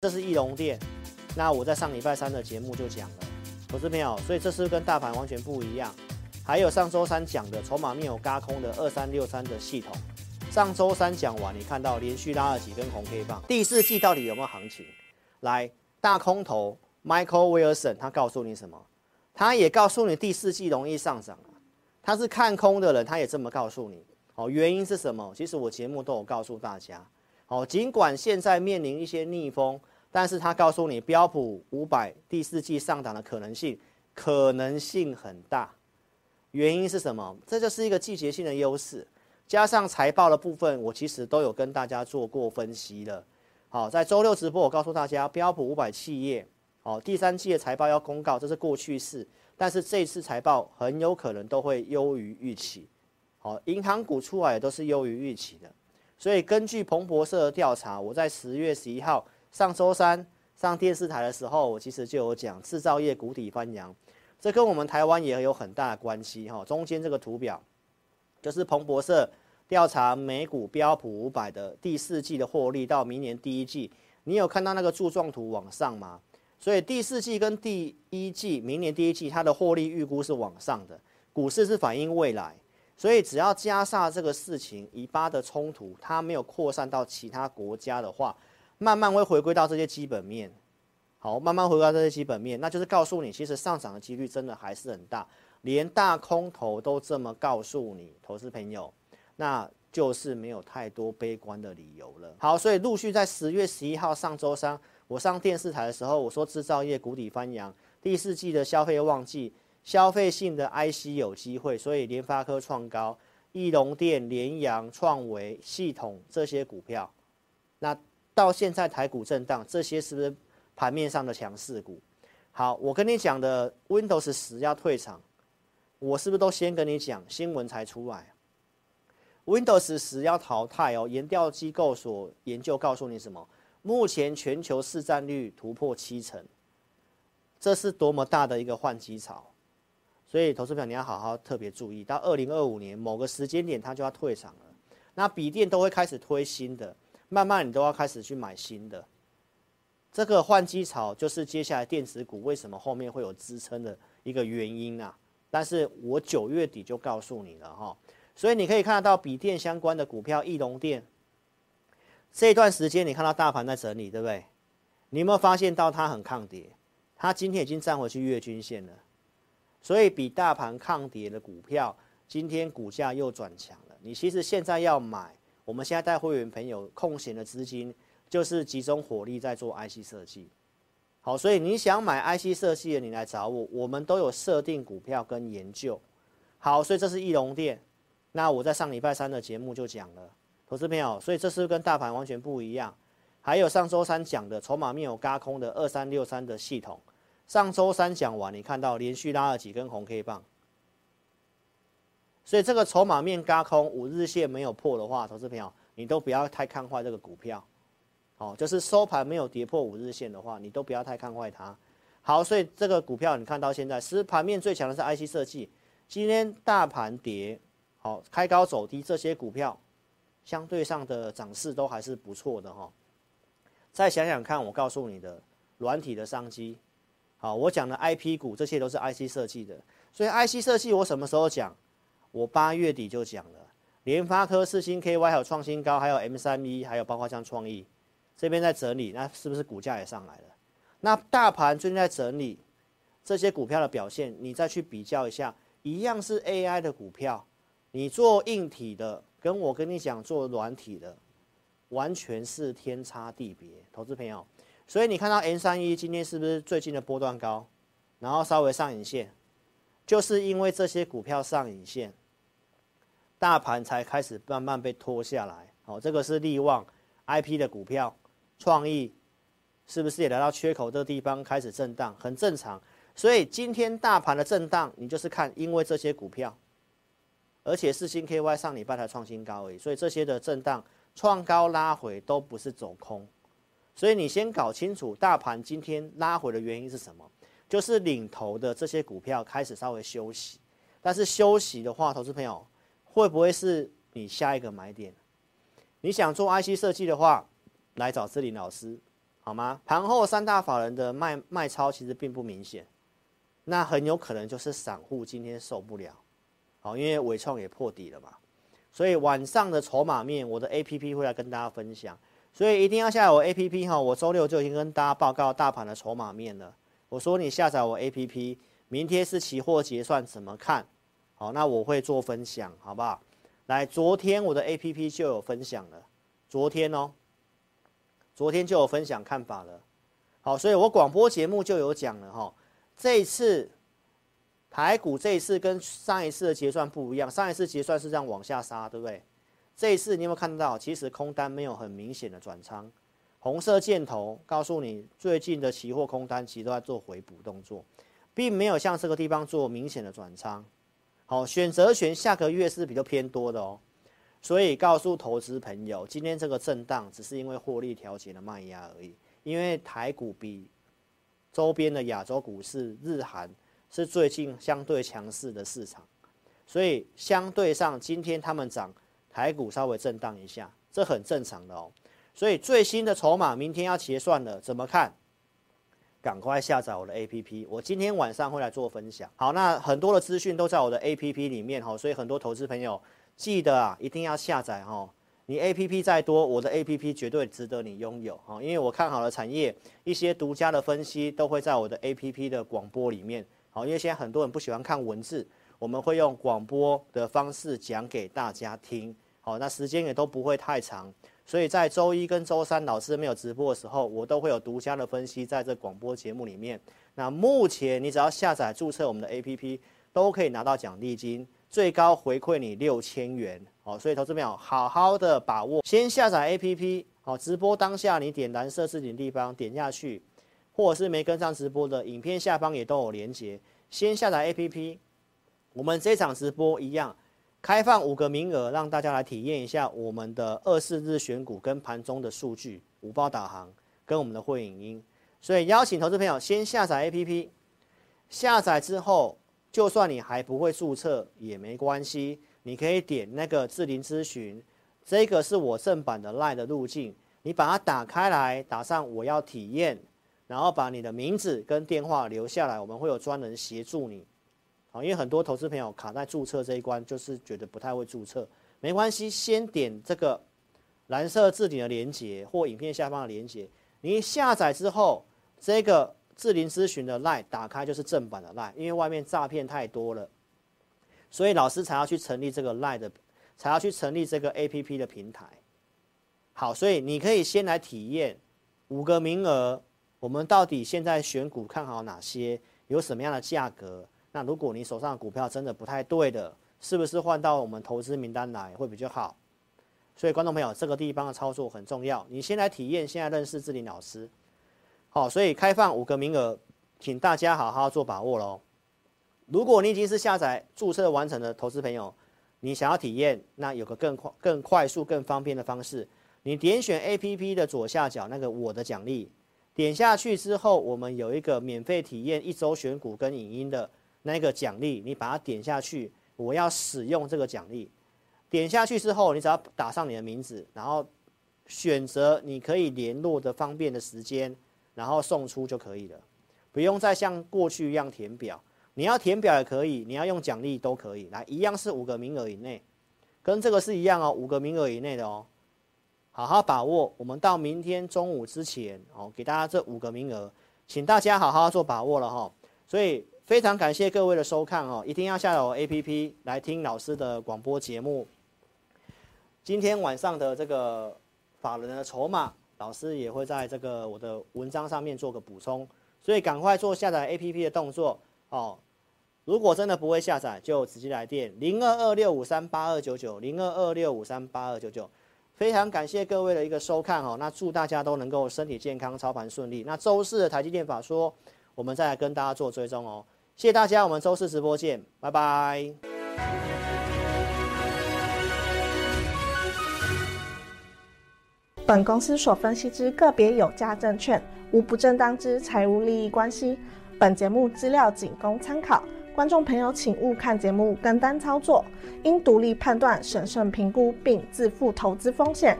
这是义隆电，那我在上礼拜三的节目就讲了，投资朋友，所以这是跟大盘完全不一样。还有上周三讲的筹码面有轧空的二三六三的系统，上周三讲完，你看到连续拉了几根红 K 棒，第四季到底有没有行情？来，大空头 Michael Wilson 他告诉你什么？他也告诉你第四季容易上涨啊，他是看空的人，他也这么告诉你。哦，原因是什么？其实我节目都有告诉大家。哦，尽管现在面临一些逆风，但是他告诉你标普五百第四季上涨的可能性，可能性很大。原因是什么？这就是一个季节性的优势，加上财报的部分，我其实都有跟大家做过分析了。好，在周六直播，我告诉大家标普五百企业，哦，第三季的财报要公告，这是过去式，但是这次财报很有可能都会优于预期。好，银行股出来也都是优于预期的。所以根据彭博社的调查，我在十月十一号上周三上电视台的时候，我其实就有讲制造业谷底翻扬，这跟我们台湾也有很大的关系哈。中间这个图表就是彭博社调查美股标普五百的第四季的获利到明年第一季，你有看到那个柱状图往上吗？所以第四季跟第一季明年第一季它的获利预估是往上的，股市是反映未来。所以只要加上这个事情，以巴的冲突，它没有扩散到其他国家的话，慢慢会回归到这些基本面。好，慢慢回归到这些基本面，那就是告诉你，其实上涨的几率真的还是很大，连大空头都这么告诉你，投资朋友，那就是没有太多悲观的理由了。好，所以陆续在十月十一号上周三，我上电视台的时候，我说制造业谷底翻扬，第四季的消费旺季。消费性的 IC 有机会，所以联发科创高，义隆电、联阳、创维、系统这些股票，那到现在台股震荡，这些是不是盘面上的强势股？好，我跟你讲的 Windows 十要退场，我是不是都先跟你讲新闻才出来？Windows 十要淘汰哦，研调机构所研究告诉你什么？目前全球市占率突破七成，这是多么大的一个换机潮！所以，投资票你要好好特别注意，到二零二五年某个时间点，它就要退场了。那笔电都会开始推新的，慢慢你都要开始去买新的。这个换机潮就是接下来电子股为什么后面会有支撑的一个原因啊。但是我九月底就告诉你了哈，所以你可以看得到笔电相关的股票，义隆电这一段时间你看到大盘在整理，对不对？你有没有发现到它很抗跌？它今天已经站回去月均线了。所以比大盘抗跌的股票，今天股价又转强了。你其实现在要买，我们现在带会员朋友空闲的资金，就是集中火力在做 IC 设计。好，所以你想买 IC 设计的，你来找我，我们都有设定股票跟研究。好，所以这是易隆店。那我在上礼拜三的节目就讲了，投资朋友，所以这是跟大盘完全不一样。还有上周三讲的筹码面有轧空的二三六三的系统。上周三讲完，你看到连续拉了几根红 K 棒，所以这个筹码面轧空，五日线没有破的话，投资朋友你都不要太看坏这个股票，哦，就是收盘没有跌破五日线的话，你都不要太看坏它。好，所以这个股票你看到现在，其实盘面最强的是 IC 设计，今天大盘跌，好，开高走低，这些股票相对上的涨势都还是不错的哈。再想想看，我告诉你的软体的商机。好，我讲的 IP 股，这些都是 IC 设计的，所以 IC 设计我什么时候讲？我八月底就讲了，联发科、四星 KY 还有创新高，还有 M 三一，还有包括像创意，这边在整理，那是不是股价也上来了？那大盘最近在整理，这些股票的表现，你再去比较一下，一样是 AI 的股票，你做硬体的，跟我跟你讲做软体的，完全是天差地别，投资朋友。所以你看到 M 三一今天是不是最近的波段高，然后稍微上影线，就是因为这些股票上影线，大盘才开始慢慢被拖下来。好，这个是力旺 IP 的股票，创意是不是也来到缺口这个地方开始震荡，很正常。所以今天大盘的震荡，你就是看因为这些股票，而且是新 KY 上礼拜才创新高而已，所以这些的震荡创高拉回都不是走空。所以你先搞清楚大盘今天拉回的原因是什么？就是领头的这些股票开始稍微休息，但是休息的话，投资朋友会不会是你下一个买点？你想做 IC 设计的话，来找志霖老师。好吗？盘后三大法人的卖卖超其实并不明显，那很有可能就是散户今天受不了，好，因为伟创也破底了嘛，所以晚上的筹码面，我的 APP 会来跟大家分享，所以一定要下载我 APP 哈，我周六就已经跟大家报告大盘的筹码面了。我说你下载我 APP，明天是期货结算怎么看？好，那我会做分享，好不好？来，昨天我的 APP 就有分享了，昨天哦。昨天就有分享看法了，好，所以我广播节目就有讲了哈。这一次台股这一次跟上一次的结算不一样，上一次结算是这样往下杀，对不对？这一次你有没有看到？其实空单没有很明显的转仓，红色箭头告诉你最近的期货空单其实都在做回补动作，并没有像这个地方做明显的转仓。好，选择权下个月是比较偏多的哦。所以告诉投资朋友，今天这个震荡只是因为获利调节的卖压而已。因为台股比周边的亚洲股市、日韩是最近相对强势的市场，所以相对上今天他们涨，台股稍微震荡一下，这很正常的哦。所以最新的筹码明天要结算了，怎么看？赶快下载我的 APP，我今天晚上会来做分享。好，那很多的资讯都在我的 APP 里面哈，所以很多投资朋友。记得啊，一定要下载哈。你 APP 再多，我的 APP 绝对值得你拥有哈。因为我看好了产业，一些独家的分析都会在我的 APP 的广播里面。好，因为现在很多人不喜欢看文字，我们会用广播的方式讲给大家听。好，那时间也都不会太长，所以在周一跟周三老师没有直播的时候，我都会有独家的分析在这广播节目里面。那目前你只要下载注册我们的 APP，都可以拿到奖励金。最高回馈你六千元，好，所以投资朋友好好的把握，先下载 APP，好，直播当下你点蓝色置顶地方点下去，或者是没跟上直播的影片下方也都有连接，先下载 APP。我们这场直播一样，开放五个名额，让大家来体验一下我们的二四日选股跟盘中的数据五包导航跟我们的会影音，所以邀请投资朋友先下载 APP，下载之后。就算你还不会注册也没关系，你可以点那个智霖咨询，这个是我正版的 LINE 的路径，你把它打开来，打上我要体验，然后把你的名字跟电话留下来，我们会有专人协助你。好，因为很多投资朋友卡在注册这一关，就是觉得不太会注册，没关系，先点这个蓝色置顶的连接或影片下方的连接，你下载之后这个。智林咨询的 LINE 打开就是正版的 LINE，因为外面诈骗太多了，所以老师才要去成立这个 LINE 的，才要去成立这个 APP 的平台。好，所以你可以先来体验五个名额，我们到底现在选股看好哪些，有什么样的价格？那如果你手上的股票真的不太对的，是不是换到我们投资名单来会比较好？所以观众朋友，这个地方的操作很重要，你先来体验，现在认识智霖老师。好，所以开放五个名额，请大家好好做把握喽。如果你已经是下载注册完成的投资朋友，你想要体验，那有个更快、更快速、更方便的方式，你点选 APP 的左下角那个我的奖励，点下去之后，我们有一个免费体验一周选股跟影音的那个奖励，你把它点下去，我要使用这个奖励，点下去之后，你只要打上你的名字，然后选择你可以联络的方便的时间。然后送出就可以了，不用再像过去一样填表。你要填表也可以，你要用奖励都可以。来，一样是五个名额以内，跟这个是一样哦，五个名额以内的哦。好好把握，我们到明天中午之前哦，给大家这五个名额，请大家好好做把握了哈。所以非常感谢各位的收看哦，一定要下载我 APP 来听老师的广播节目。今天晚上的这个法人的筹码。老师也会在这个我的文章上面做个补充，所以赶快做下载 APP 的动作哦。如果真的不会下载，就直接来电零二二六五三八二九九零二二六五三八二九九。非常感谢各位的一个收看哦，那祝大家都能够身体健康，操盘顺利。那周四的台积电法说，我们再来跟大家做追踪哦。谢谢大家，我们周四直播见，拜拜。本公司所分析之个别有价证券，无不正当之财务利益关系。本节目资料仅供参考，观众朋友请勿看节目跟单操作，应独立判断、审慎评估并自负投资风险。